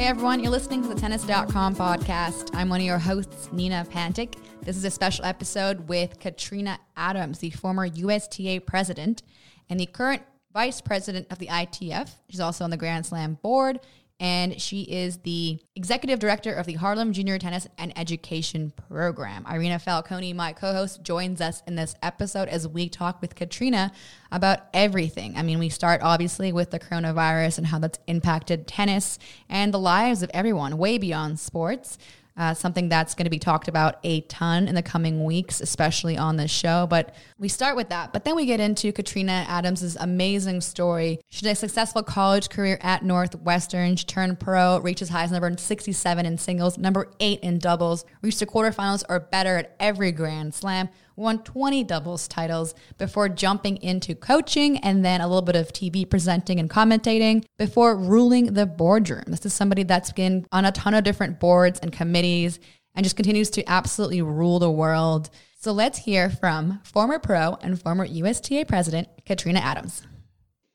Hey everyone, you're listening to the Tennis.com podcast. I'm one of your hosts, Nina Pantic. This is a special episode with Katrina Adams, the former USTA president and the current vice president of the ITF. She's also on the Grand Slam board and she is the executive director of the Harlem Junior Tennis and Education Program. Irina Falconi, my co host, joins us in this episode as we talk with Katrina about everything. I mean, we start obviously with the coronavirus and how that's impacted tennis and the lives of everyone way beyond sports uh, something that's going to be talked about a ton in the coming weeks, especially on this show. But we start with that. But then we get into Katrina Adams' amazing story. She had a successful college career at Northwestern. She turned pro, reached as high as number 67 in singles, number eight in doubles, reached the quarterfinals or better at every Grand Slam won 20 doubles titles before jumping into coaching and then a little bit of TV presenting and commentating before ruling the boardroom. This is somebody that's been on a ton of different boards and committees and just continues to absolutely rule the world. So let's hear from former pro and former USTA president, Katrina Adams.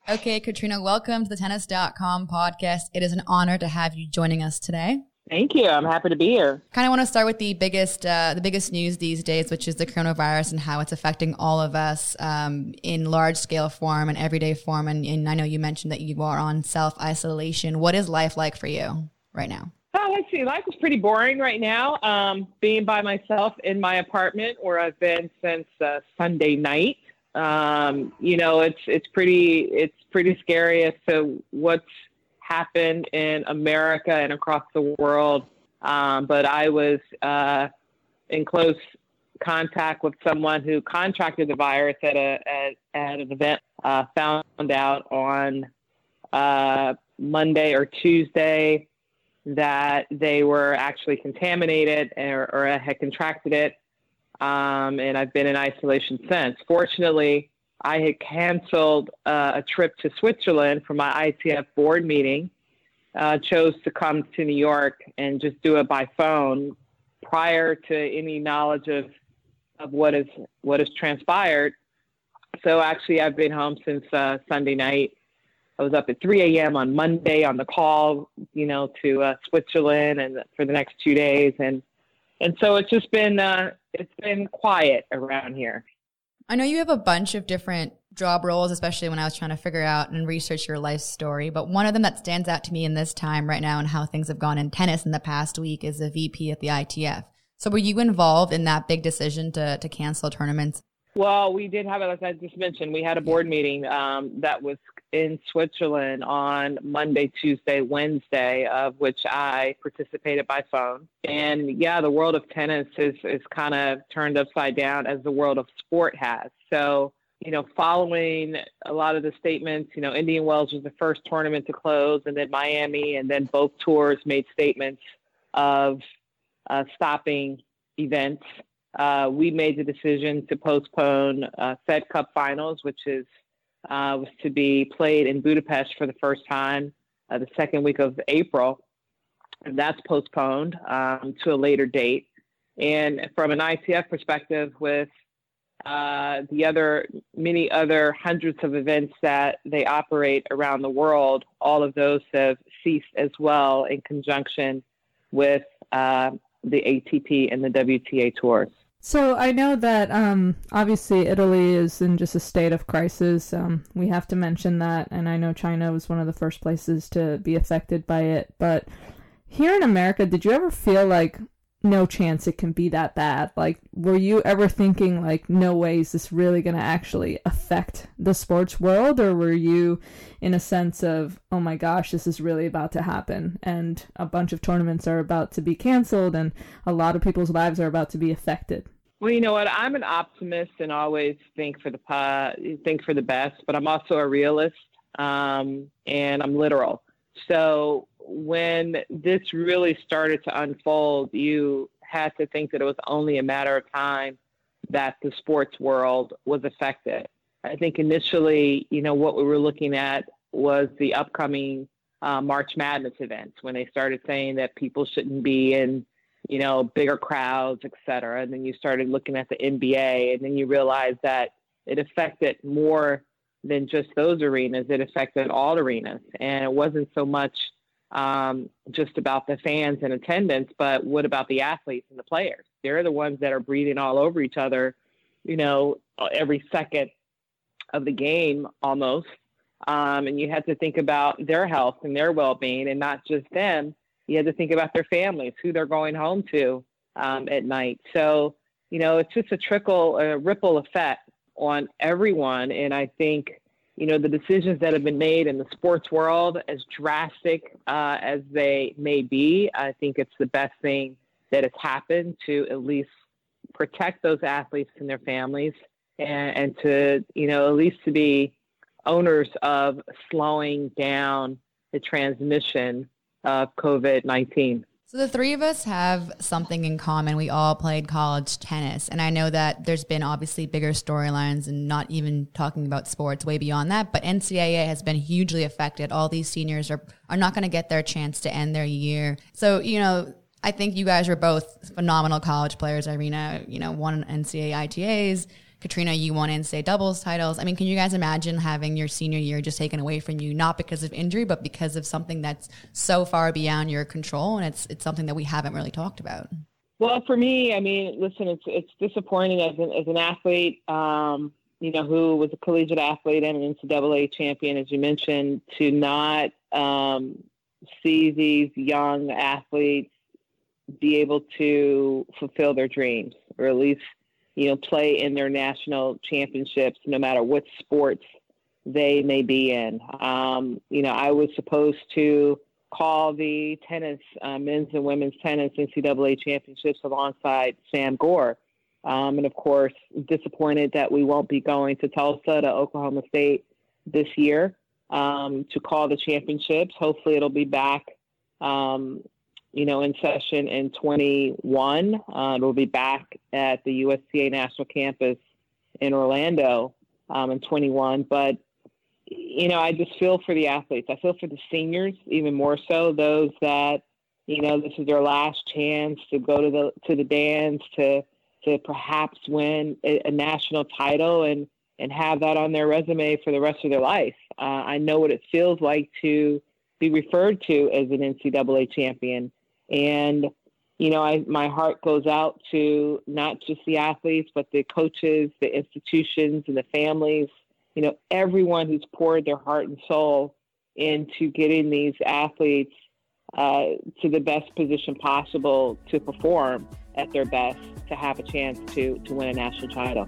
Okay, Katrina, welcome to the tennis.com podcast. It is an honor to have you joining us today. Thank you. I'm happy to be here. Kind of want to start with the biggest, uh, the biggest news these days, which is the coronavirus and how it's affecting all of us um, in large scale form and everyday form. And, and I know you mentioned that you are on self isolation. What is life like for you right now? Oh, let's see. Life is pretty boring right now. Um, being by myself in my apartment where I've been since uh, Sunday night. Um, you know, it's it's pretty it's pretty scary as to what's happened in America and across the world. Um, but I was uh, in close contact with someone who contracted the virus at a at, at an event. Uh, found out on uh, Monday or Tuesday that they were actually contaminated or, or had contracted it, um, and I've been in isolation since. Fortunately, I had canceled uh, a trip to Switzerland for my ITF board meeting, uh, chose to come to New York and just do it by phone prior to any knowledge of, of what is what has transpired. So actually, I've been home since uh, Sunday night. I was up at 3 a.m. on Monday on the call, you know, to uh, Switzerland and for the next two days, and and so it's just been uh, it's been quiet around here. I know you have a bunch of different job roles, especially when I was trying to figure out and research your life story. But one of them that stands out to me in this time right now and how things have gone in tennis in the past week is a VP at the ITF. So were you involved in that big decision to, to cancel tournaments? Well, we did have, as I just mentioned, we had a board meeting um, that was in Switzerland on Monday, Tuesday, Wednesday, of which I participated by phone. And yeah, the world of tennis is, is kind of turned upside down as the world of sport has. So, you know, following a lot of the statements, you know, Indian Wells was the first tournament to close, and then Miami, and then both tours made statements of uh, stopping events uh, we made the decision to postpone uh, Fed Cup finals, which is uh, was to be played in Budapest for the first time uh, the second week of April. And that's postponed um, to a later date. And from an ITF perspective, with uh, the other many other hundreds of events that they operate around the world, all of those have ceased as well in conjunction with uh, the ATP and the WTA tours. So I know that um, obviously Italy is in just a state of crisis. Um, we have to mention that, and I know China was one of the first places to be affected by it. But here in America, did you ever feel like no chance it can be that bad? Like, were you ever thinking like, no way is this really going to actually affect the sports world, or were you in a sense of, oh my gosh, this is really about to happen, and a bunch of tournaments are about to be canceled, and a lot of people's lives are about to be affected? Well, you know what? I'm an optimist and always think for the think for the best, but I'm also a realist um, and I'm literal. So when this really started to unfold, you had to think that it was only a matter of time that the sports world was affected. I think initially, you know, what we were looking at was the upcoming uh, March Madness events when they started saying that people shouldn't be in, you know, bigger crowds, et cetera. And then you started looking at the NBA, and then you realized that it affected more than just those arenas. It affected all arenas, and it wasn't so much um, just about the fans and attendance, but what about the athletes and the players? They're the ones that are breathing all over each other, you know, every second of the game almost. Um, and you had to think about their health and their well-being, and not just them. You had to think about their families, who they're going home to um, at night. So, you know, it's just a trickle, a ripple effect on everyone. And I think you know, the decisions that have been made in the sports world, as drastic uh, as they may be, I think it's the best thing that has happened to at least protect those athletes and their families and, and to, you know, at least to be owners of slowing down the transmission of COVID 19. So the three of us have something in common. We all played college tennis. And I know that there's been obviously bigger storylines and not even talking about sports way beyond that, but NCAA has been hugely affected. All these seniors are are not going to get their chance to end their year. So, you know, I think you guys were both phenomenal college players. Irina, you know, won NCAA ITAs. Katrina, you won NCAA doubles titles. I mean, can you guys imagine having your senior year just taken away from you, not because of injury, but because of something that's so far beyond your control, and it's it's something that we haven't really talked about. Well, for me, I mean, listen, it's it's disappointing as an as an athlete, um, you know, who was a collegiate athlete and an NCAA champion, as you mentioned, to not um, see these young athletes be able to fulfill their dreams, or at least you know, play in their national championships, no matter what sports they may be in. Um, you know, I was supposed to call the tennis, uh, men's and women's tennis NCAA championships alongside Sam Gore. Um, and of course, disappointed that we won't be going to Tulsa to Oklahoma State this year um, to call the championships. Hopefully, it'll be back um, you know, in session in 21. Uh, it'll be back at the USTA National Campus in Orlando um, in 21. But, you know, I just feel for the athletes. I feel for the seniors even more so, those that, you know, this is their last chance to go to the to the dance to to perhaps win a, a national title and and have that on their resume for the rest of their life. Uh, I know what it feels like to be referred to as an NCAA champion. And, you know, I, my heart goes out to not just the athletes, but the coaches, the institutions, and the families, you know, everyone who's poured their heart and soul into getting these athletes uh, to the best position possible to perform at their best to have a chance to, to win a national title.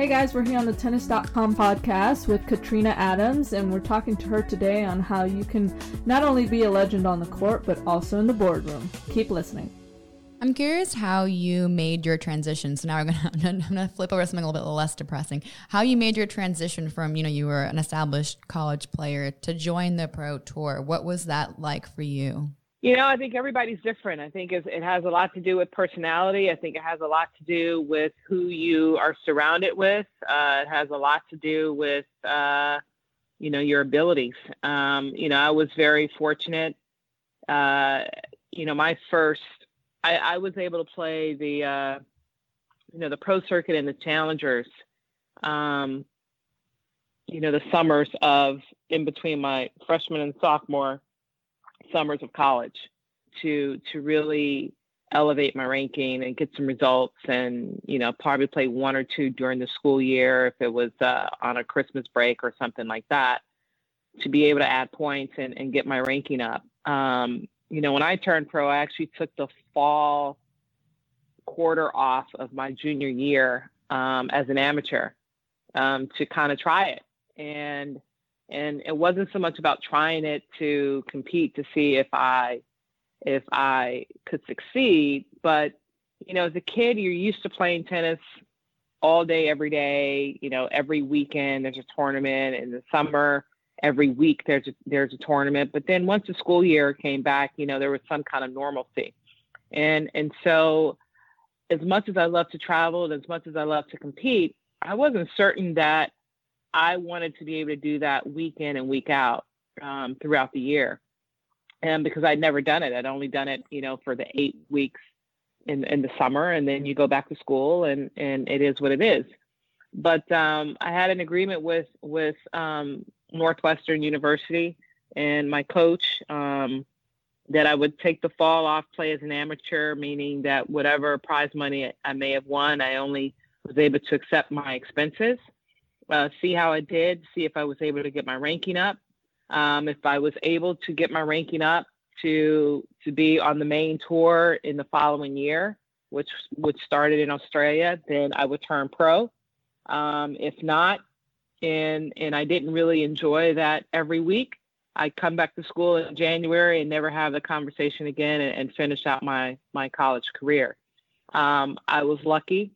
Hey guys, we're here on the tennis.com podcast with Katrina Adams, and we're talking to her today on how you can not only be a legend on the court, but also in the boardroom. Keep listening. I'm curious how you made your transition. So now I'm gonna, I'm gonna flip over something a little bit less depressing. How you made your transition from you know you were an established college player to join the pro tour. What was that like for you? You know, I think everybody's different. I think it has a lot to do with personality. I think it has a lot to do with who you are surrounded with. Uh, it has a lot to do with, uh, you know, your abilities. Um, you know, I was very fortunate. Uh, you know, my first, I, I, was able to play the, uh, you know, the pro circuit and the challengers. Um, you know, the summers of in between my freshman and sophomore summers of college to to really elevate my ranking and get some results and you know probably play one or two during the school year if it was uh, on a christmas break or something like that to be able to add points and, and get my ranking up. Um, you know when i turned pro i actually took the fall quarter off of my junior year um, as an amateur um, to kind of try it. And and it wasn't so much about trying it to compete to see if i if I could succeed. But, you know, as a kid, you're used to playing tennis all day, every day, you know, every weekend there's a tournament in the summer. Every week there's a, there's a tournament, but then once the school year came back, you know, there was some kind of normalcy, and and so as much as I love to travel and as much as I love to compete, I wasn't certain that I wanted to be able to do that week in and week out um, throughout the year and because I'd never done it, I'd only done it, you know, for the eight weeks in in the summer, and then you go back to school, and and it is what it is. But um, I had an agreement with with um, Northwestern University and my coach um, that I would take the fall off, play as an amateur, meaning that whatever prize money I may have won, I only was able to accept my expenses, uh, see how I did, see if I was able to get my ranking up, um, if I was able to get my ranking up to to be on the main tour in the following year, which which started in Australia, then I would turn pro. Um, if not, and and I didn't really enjoy that every week, I'd come back to school in January and never have the conversation again and, and finish out my my college career. Um, I was lucky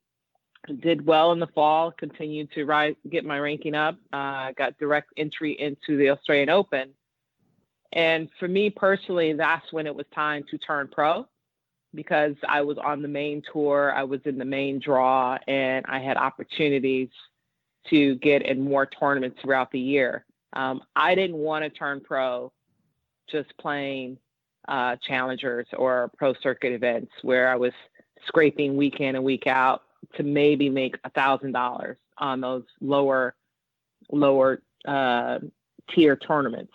did well in the fall, continued to rise, get my ranking up, uh, got direct entry into the Australian Open. And for me personally, that's when it was time to turn pro because I was on the main tour, I was in the main draw, and I had opportunities to get in more tournaments throughout the year. Um, I didn't want to turn pro just playing uh, challengers or pro circuit events where I was scraping week in and week out to maybe make a thousand dollars on those lower lower uh, tier tournaments.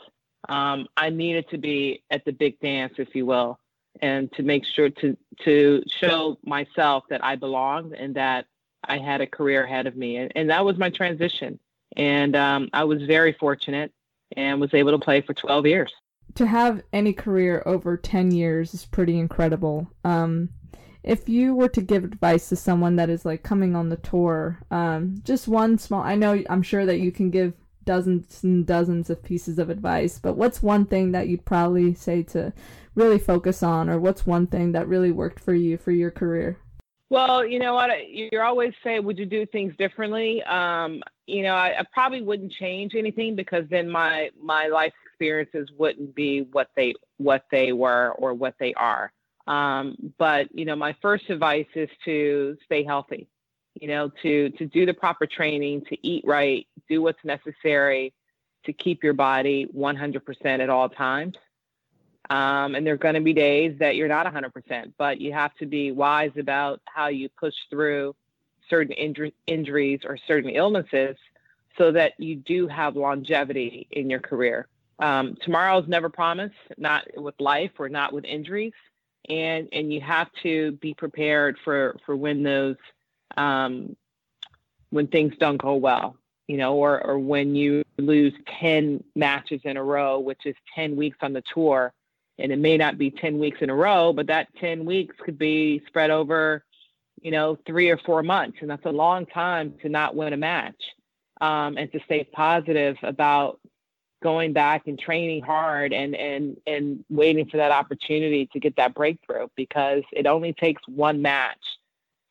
Um, I needed to be at the big dance, if you will, and to make sure to to show myself that I belonged and that I had a career ahead of me, and, and that was my transition. And um, I was very fortunate and was able to play for 12 years. To have any career over 10 years is pretty incredible. Um, if you were to give advice to someone that is like coming on the tour, um, just one small, I know I'm sure that you can give dozens and dozens of pieces of advice, but what's one thing that you'd probably say to really focus on, or what's one thing that really worked for you for your career? Well, you know what? You're always saying, would you do things differently? Um, you know, I, I probably wouldn't change anything because then my my life experiences wouldn't be what they what they were or what they are. Um, but you know, my first advice is to stay healthy. You know, to to do the proper training, to eat right, do what's necessary to keep your body 100% at all times. Um, and there are going to be days that you're not 100%, but you have to be wise about how you push through certain injuries or certain illnesses so that you do have longevity in your career. Um, tomorrow's never promised, not with life or not with injuries and and you have to be prepared for for when those um, when things don't go well you know or or when you lose 10 matches in a row which is 10 weeks on the tour. And it may not be 10 weeks in a row but that 10 weeks could be spread over you know three or four months. And that's a long time to not win a match um, and to stay positive about going back and training hard and and and waiting for that opportunity to get that breakthrough because it only takes one match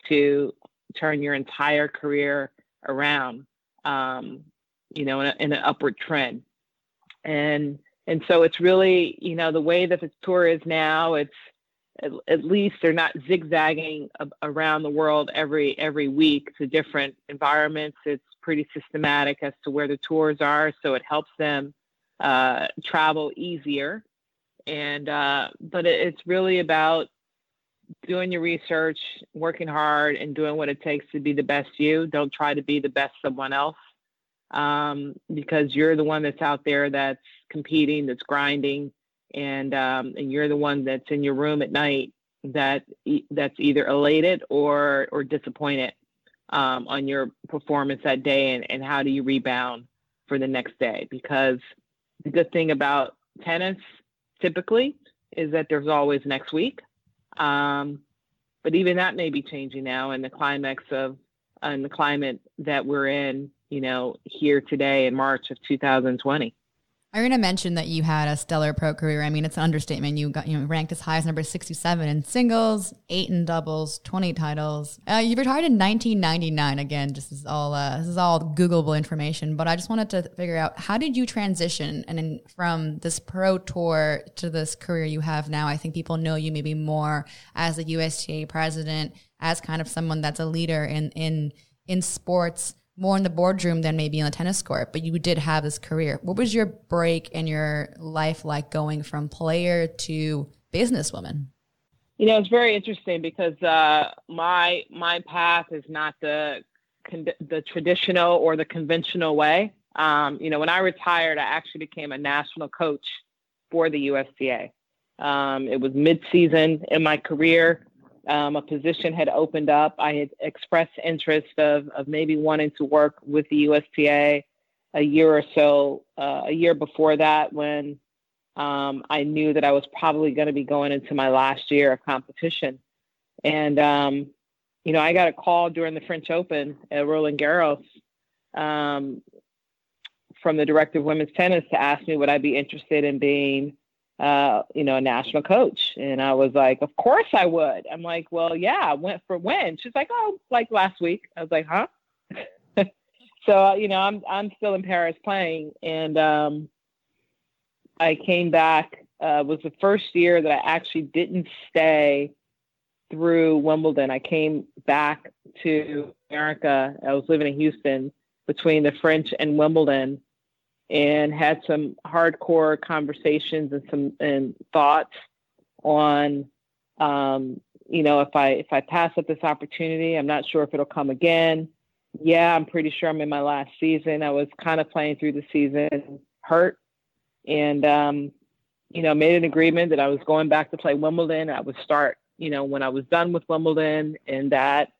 to turn your entire career around um, you know in, a, in, an upward trend. And and so it's really you know the way that the tour is now it's at, at least they're not zigzagging around the world every every week to different environments. It's pretty systematic as to where the tours are so it helps them uh, travel easier. And uh, but it, it's really about doing your research, working hard, and doing what it takes to be the best you. Don't try to be the best someone else um, because you're the one that's out there that's competing, that's grinding, and um, and you're the one that's in your room at night that that's either elated or or disappointed um, on your performance that day, and, and how do you rebound for the next day? Because the good thing about tennis typically is that there's always next week. Um, but even that may be changing now in the climax of and the climate that we're in, you know, here today in March of 2020. Irina mentioned that you had a stellar pro career. I mean, it's an understatement. You got you know ranked as high as number sixty seven in singles, eight in doubles, twenty titles. Uh, you retired in nineteen ninety nine. Again, just is all uh, this is all Googleable information. But I just wanted to figure out how did you transition and in, from this pro tour to this career you have now. I think people know you maybe more as the USTA president, as kind of someone that's a leader in in in sports more in the boardroom than maybe on the tennis court, but you did have this career. What was your break in your life like going from player to businesswoman? You know, it's very interesting because uh, my my path is not the the traditional or the conventional way. Um, you know, when I retired, I actually became a national coach for the USTA. Um, it was mid-season in my career um, a position had opened up. I had expressed interest of, of maybe wanting to work with the USTA a year or so, uh, a year before that, when um, I knew that I was probably going to be going into my last year of competition. And, um, you know, I got a call during the French Open at Roland Garros um, from the director of women's tennis to ask me would I be interested in being uh, you know, a national coach. And I was like, of course I would. I'm like, well, yeah, I went for when? She's like, oh, like last week. I was like, huh? so, uh, you know, I'm, I'm still in Paris playing. And um, I came back, uh, was the first year that I actually didn't stay through Wimbledon. I came back to America. I was living in Houston between the French and Wimbledon and had some hardcore conversations and some and thoughts on um, you know if I if I pass up this opportunity, I'm not sure if it'll come again. Yeah, I'm pretty sure I'm in my last season. I was kind of playing through the season hurt, and um, you know made an agreement that I was going back to play Wimbledon. I would start you know when I was done with Wimbledon, and that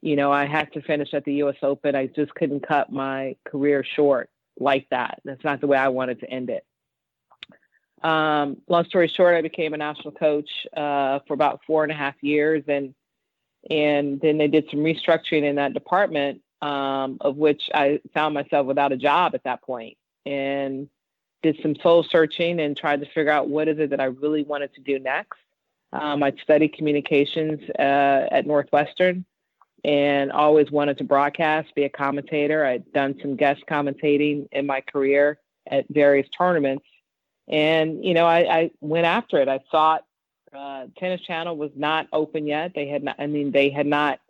you know I had to finish at the U.S. Open. I just couldn't cut my career short like that. That's not the way I wanted to end it. Um, long story short, I became a national coach uh, for about four and a half years, and and then they did some restructuring in that department, um, of which I found myself without a job at that point, and did some soul searching and tried to figure out what is it that I really wanted to do next. Um, I studied communications uh, at Northwestern, and always wanted to broadcast, be a commentator. I'd done some guest commentating in my career at various tournaments. And, you know, I, I went after it. I thought uh, Tennis Channel was not open yet. They had not, I mean, they had not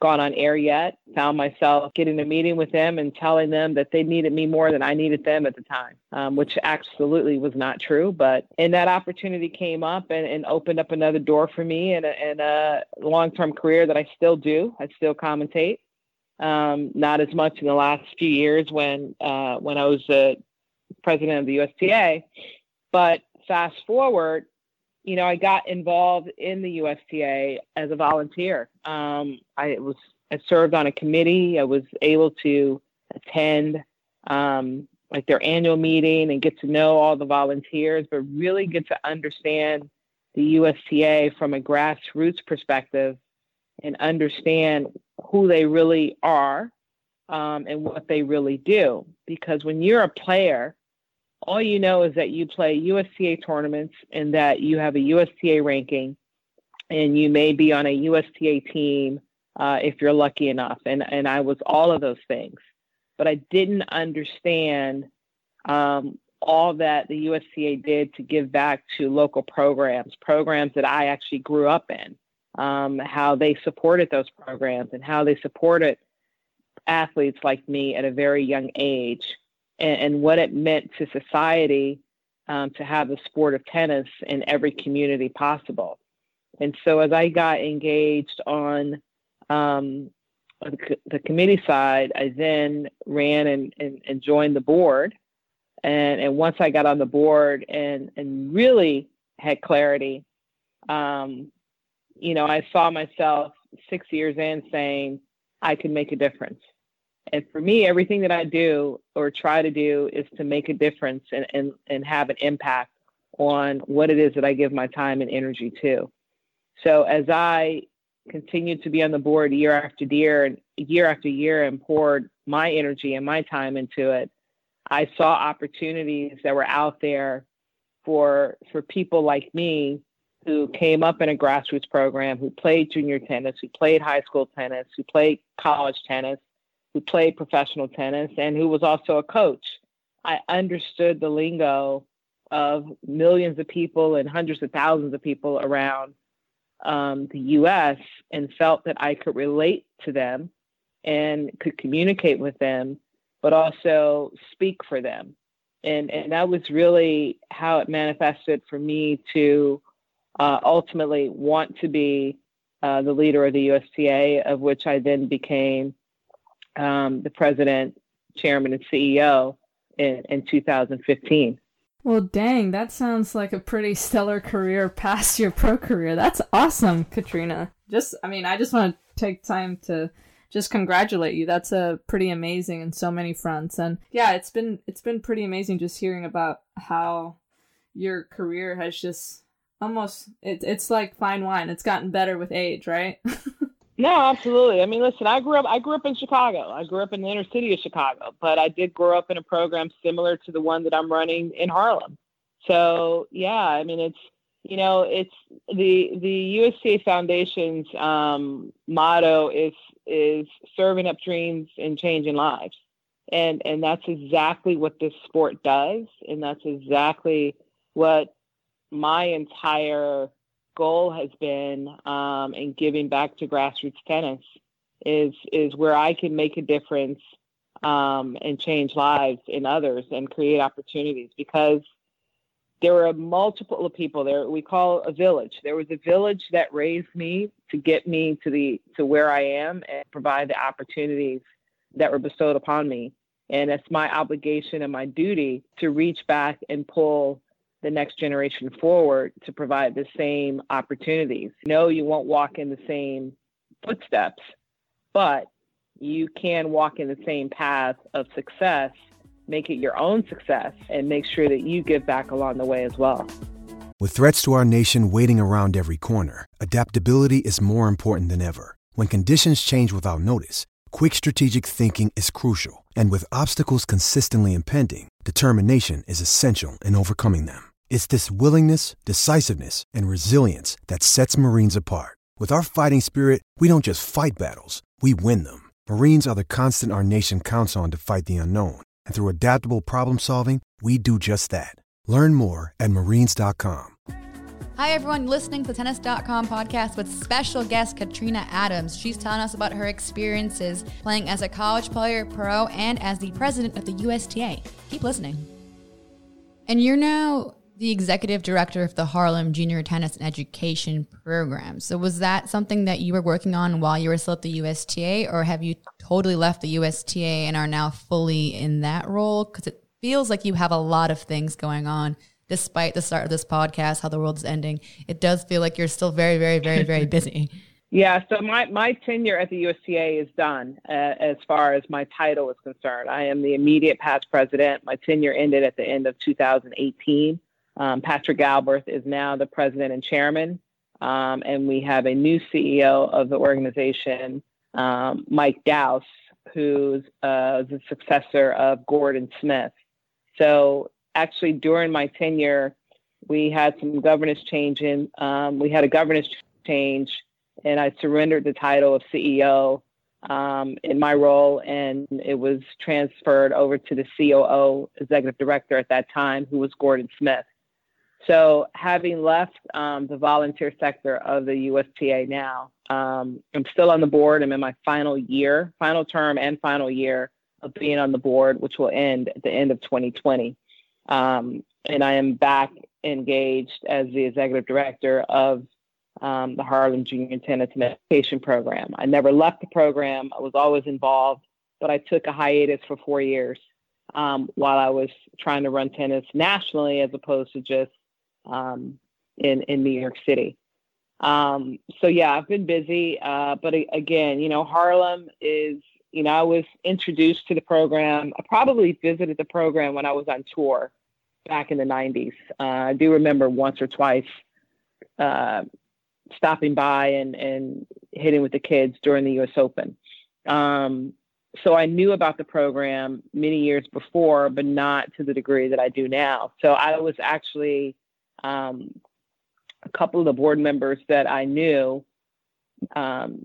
gone on air yet. Found myself getting a meeting with them and telling them that they needed me more than I needed them at the time, um, which absolutely was not true. But and that opportunity came up and, and opened up another door for me and a, and a long-term career that I still do. I still commentate. Um, not as much in the last few years when uh, when I was the president of the USTA, but fast forward you know, I got involved in the USTA as a volunteer. Um, I was I served on a committee. I was able to attend um, like their annual meeting and get to know all the volunteers, but really get to understand the USTA from a grassroots perspective and understand who they really are um, and what they really do. Because when you're a player, all you know is that you play USTA tournaments and that you have a USTA ranking and you may be on a USTA team uh, if you're lucky enough. And, and I was all of those things. But I didn't understand um, all that the USTA did to give back to local programs, programs that I actually grew up in, um, how they supported those programs and how they supported athletes like me at a very young age and, and what it meant to society um, to have the sport of tennis in every community possible. And so as I got engaged on um, the, committee side, I then ran and, and, and joined the board. And, and once I got on the board and, and really had clarity, um, you know, I saw myself six years in saying I could make a difference. And for me, everything that I do or try to do is to make a difference and, and, and have an impact on what it is that I give my time and energy to. So as I continued to be on the board year after year and year after year and poured my energy and my time into it, I saw opportunities that were out there for for people like me who came up in a grassroots program, who played junior tennis, who played high school tennis, who played college tennis, who played professional tennis, and who was also a coach. I understood the lingo of millions of people and hundreds of thousands of people around um, the US and felt that I could relate to them and could communicate with them, but also speak for them. And, and that was really how it manifested for me to uh, ultimately want to be uh, the leader of the USTA, of which I then became um, the president, chairman, and CEO in, in 2015. Well, dang, that sounds like a pretty stellar career past your pro career. That's awesome, Katrina. Just, I mean, I just want to take time to just congratulate you. That's a pretty amazing in so many fronts. And yeah, it's been it's been pretty amazing just hearing about how your career has just almost it's it's like fine wine. It's gotten better with age, right? no, absolutely. I mean, listen, I grew up I grew up in Chicago. I grew up in the inner city of Chicago, but I did grow up in a program similar to the one that I'm running in Harlem. So, yeah, I mean, it's you know, it's the the USTA Foundation's um, motto is is serving up dreams and changing lives, and and that's exactly what this sport does, and that's exactly what my entire goal has been um, in giving back to grassroots tennis is is where I can make a difference um, and change lives in others and create opportunities because there were multiple of people there. We call a village. There was a village that raised me to get me to the to where i am and provide the opportunities that were bestowed upon me. And it's my obligation and my duty to reach back and pull the next generation forward to provide the same opportunities. No, you won't walk in the same footsteps, but you can walk in the same path of success, make it your own success, and make sure that you give back along the way as well. With threats to our nation waiting around every corner, adaptability is more important than ever. When conditions change without notice, quick strategic thinking is crucial. And with obstacles consistently impending, determination is essential in overcoming them. It's this willingness, decisiveness, and resilience that sets Marines apart. With our fighting spirit, we don't just fight battles, we win them. Marines are the constant our nation counts on to fight the unknown. And through adaptable problem solving, we do just that. Learn more at marines.com. Hi, everyone, listening to the Tennis.com podcast with special guest Katrina Adams. She's telling us about her experiences playing as a college player, pro, and as the president of the USTA. Keep listening. And you're now the executive director of the Harlem Junior Tennis and Education Program. So, was that something that you were working on while you were still at the USTA, or have you totally left the USTA and are now fully in that role? Because it feels like you have a lot of things going on. Despite the start of this podcast, how the world is ending, it does feel like you're still very, very, very, very busy. Yeah, so my, my tenure at the USTA is done uh, as far as my title is concerned. I am the immediate past president. My tenure ended at the end of 2018. Um, Patrick Galbraith is now the president and chairman, um, and we have a new CEO of the organization, um, Mike Dowse, who's uh, the successor of Gordon Smith. So, actually, during my tenure, we had some governance change in. Um, we had a governance change, and I surrendered the title of CEO um, in my role, and it was transferred over to the COO, executive director at that time, who was Gordon Smith. So, having left um, the volunteer sector of the USTA now, um, I'm still on the board. I'm in my final year, final term, and final year of being on the board, which will end at the end of 2020. Um, and I am back engaged as the executive director of um, the Harlem Junior Tennis and Education Program. I never left the program. I was always involved, but I took a hiatus for four years um, while I was trying to run tennis nationally as opposed to just um, in in New York City. Um, so yeah, I've been busy. Uh, but again, you know, Harlem is, you know, I was introduced to the program. I probably visited the program when I was on tour back in the 90s. Uh, I do remember once or twice uh, stopping by and, and hitting with the kids during the US Open. Um, so I knew about the program many years before, but not to the degree that I do now. So I was actually um, a couple of the board members that I knew, um,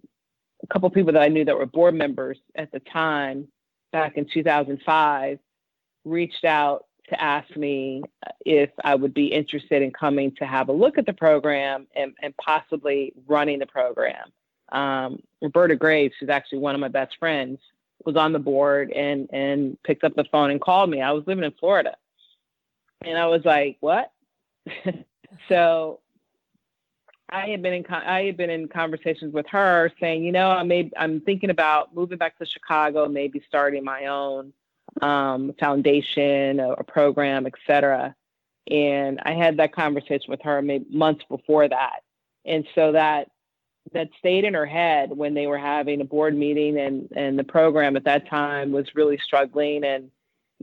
a couple of people that I knew that were board members at the time, back in 2005, reached out to ask me if I would be interested in coming to have a look at the program and, and possibly running the program. Um, Roberta Graves, who's actually one of my best friends, was on the board and and picked up the phone and called me. I was living in Florida, and I was like, "What?" so I had been in I had been in conversations with her, saying, "You know, I may I'm thinking about moving back to Chicago, maybe starting my own um, foundation, a, a program, etc." And I had that conversation with her maybe months before that, and so that that stayed in her head when they were having a board meeting and and the program at that time was really struggling and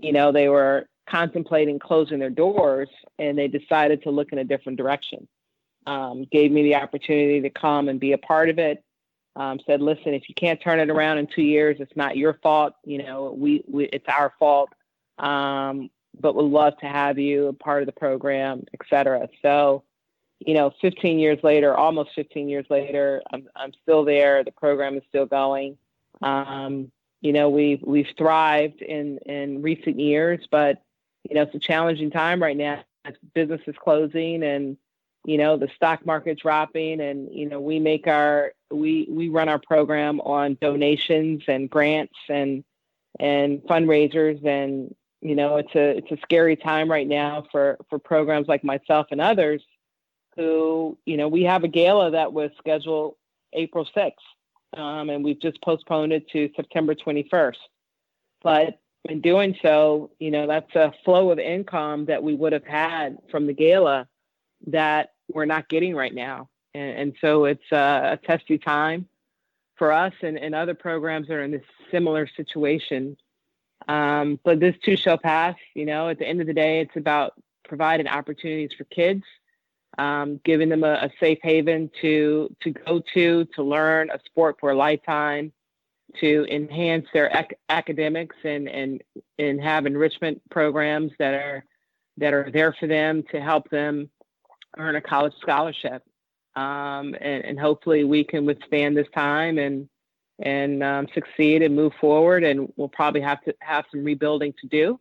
you know they were contemplating closing their doors and they decided to look in a different direction. Um, gave me the opportunity to come and be a part of it. Um, said listen if you can't turn it around in two years it's not your fault. You know we, we it's our fault. Um, but we'd love to have you a part of the program et cetera. So you know, 15 years later, almost 15 years later, I'm, I'm still there. The program is still going. Um, you know, we've, we've thrived in, in recent years, but, you know, it's a challenging time right now. Business is closing and, you know, the stock market dropping and, you know, we make our, we, we run our program on donations and grants and, and fundraisers. And, you know, it's a, it's a scary time right now for, for programs like myself and others who, you know, we have a gala that was scheduled April 6th, um, and we've just postponed it to September 21st. But in doing so, you know, that's a flow of income that we would have had from the gala that we're not getting right now. And, and so it's a, a testy time for us and, and other programs that are in this similar situation. Um, but this too shall pass. You know, at the end of the day, it's about providing opportunities for kids um, giving them a, a, safe haven to to go to to learn a sport for a lifetime, to enhance their ac- academics and and and have enrichment programs that are that are there for them to help them earn a college scholarship. Um, and, and, hopefully we can withstand this time and and um, succeed and move forward. And we'll probably have to have some rebuilding to do,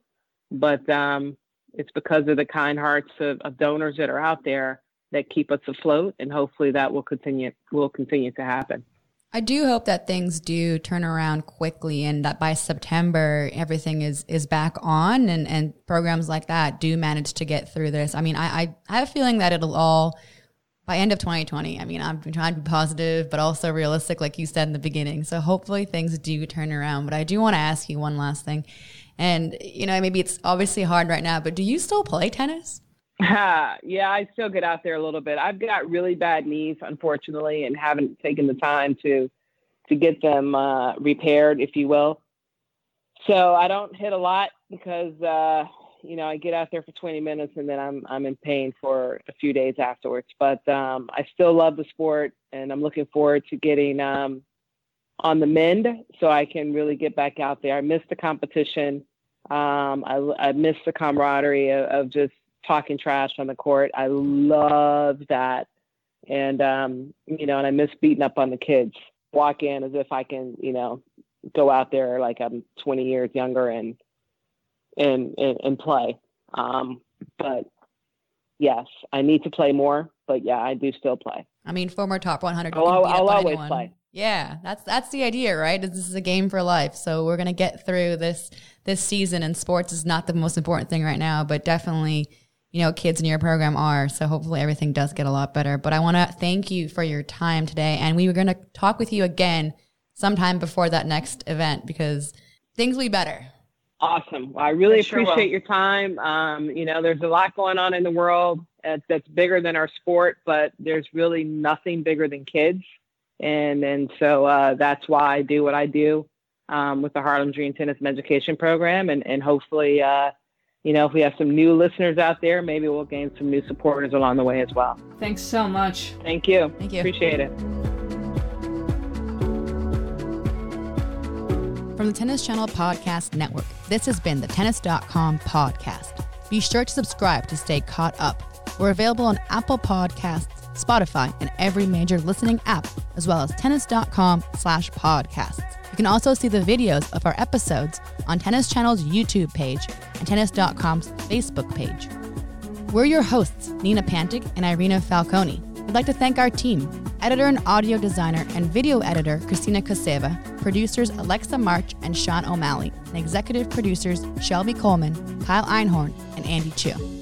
but um, it's because of the kind hearts of, of donors that are out there that keep us afloat, and hopefully that will continue will continue to happen. I do hope that things do turn around quickly and that by September everything is is back on and, and programs like that do manage to get through this. I mean, I, I have a feeling that it'll all by end of 2020. I mean, I'm trying to be positive, but also realistic, like you said in the beginning. So hopefully things do turn around. But I do want to ask you one last thing. And, you know, maybe it's obviously hard right now, but do you still play tennis? yeah, I still get out there a little bit. I've got really bad knees, unfortunately, and haven't taken the time to to get them uh, repaired, if you will. So I don't hit a lot because uh, you know I get out there for 20 minutes and then I'm I'm in pain for a few days afterwards. But um, I still love the sport, and I'm looking forward to getting um, on the mend so I can really get back out there. I missed the competition. Um, I, I miss the camaraderie of, of just talking trash on the court. I love that. And, um, you know, and I miss beating up on the kids. Walk in as if I can, you know, go out there like I'm 20 years younger and, and, and, and play. Um, but yes, I need to play more, but yeah, I do still play. I mean, former top 100. I'll, I'll always anyone. play. Yeah, that's that's the idea, right? This is a game for life. So we're gonna get through this this season, and sports is not the most important thing right now, but definitely you know, kids in your program are. So hopefully everything does get a lot better. But I want to thank you for your time today. And we were going to talk with you again sometime before that next event because things will be better. Awesome. Well, I really I appreciate sure your time. Um, you know, there's a lot going on in the world. uh, that's bigger than our sport, but there's really nothing bigger than kids. And, and so uh, that's why I do what I do um, with the Harlem Dream Tennis and Education Program. And, and hopefully, uh, you know, if we have some new listeners out there, maybe we'll gain some new supporters along the way as well. Thanks so much. Thank you. Thank you. Appreciate it. From the Tennis Channel Podcast Network, this has been the Tennis.com podcast. Be sure to subscribe to stay caught up. We're available on Apple Podcasts, Spotify, and every major listening app, as well as tennis.com slash podcasts. You can also see the videos of our episodes on Tennis Channel's YouTube page and tennis.com's Facebook page. We're your hosts, Nina Pantic and Irina Falconi. We'd like to thank our team, editor and audio designer and video editor Christina Koseva, producers Alexa March and Sean O'Malley, and executive producers Shelby Coleman, Kyle Einhorn, and Andy Chu.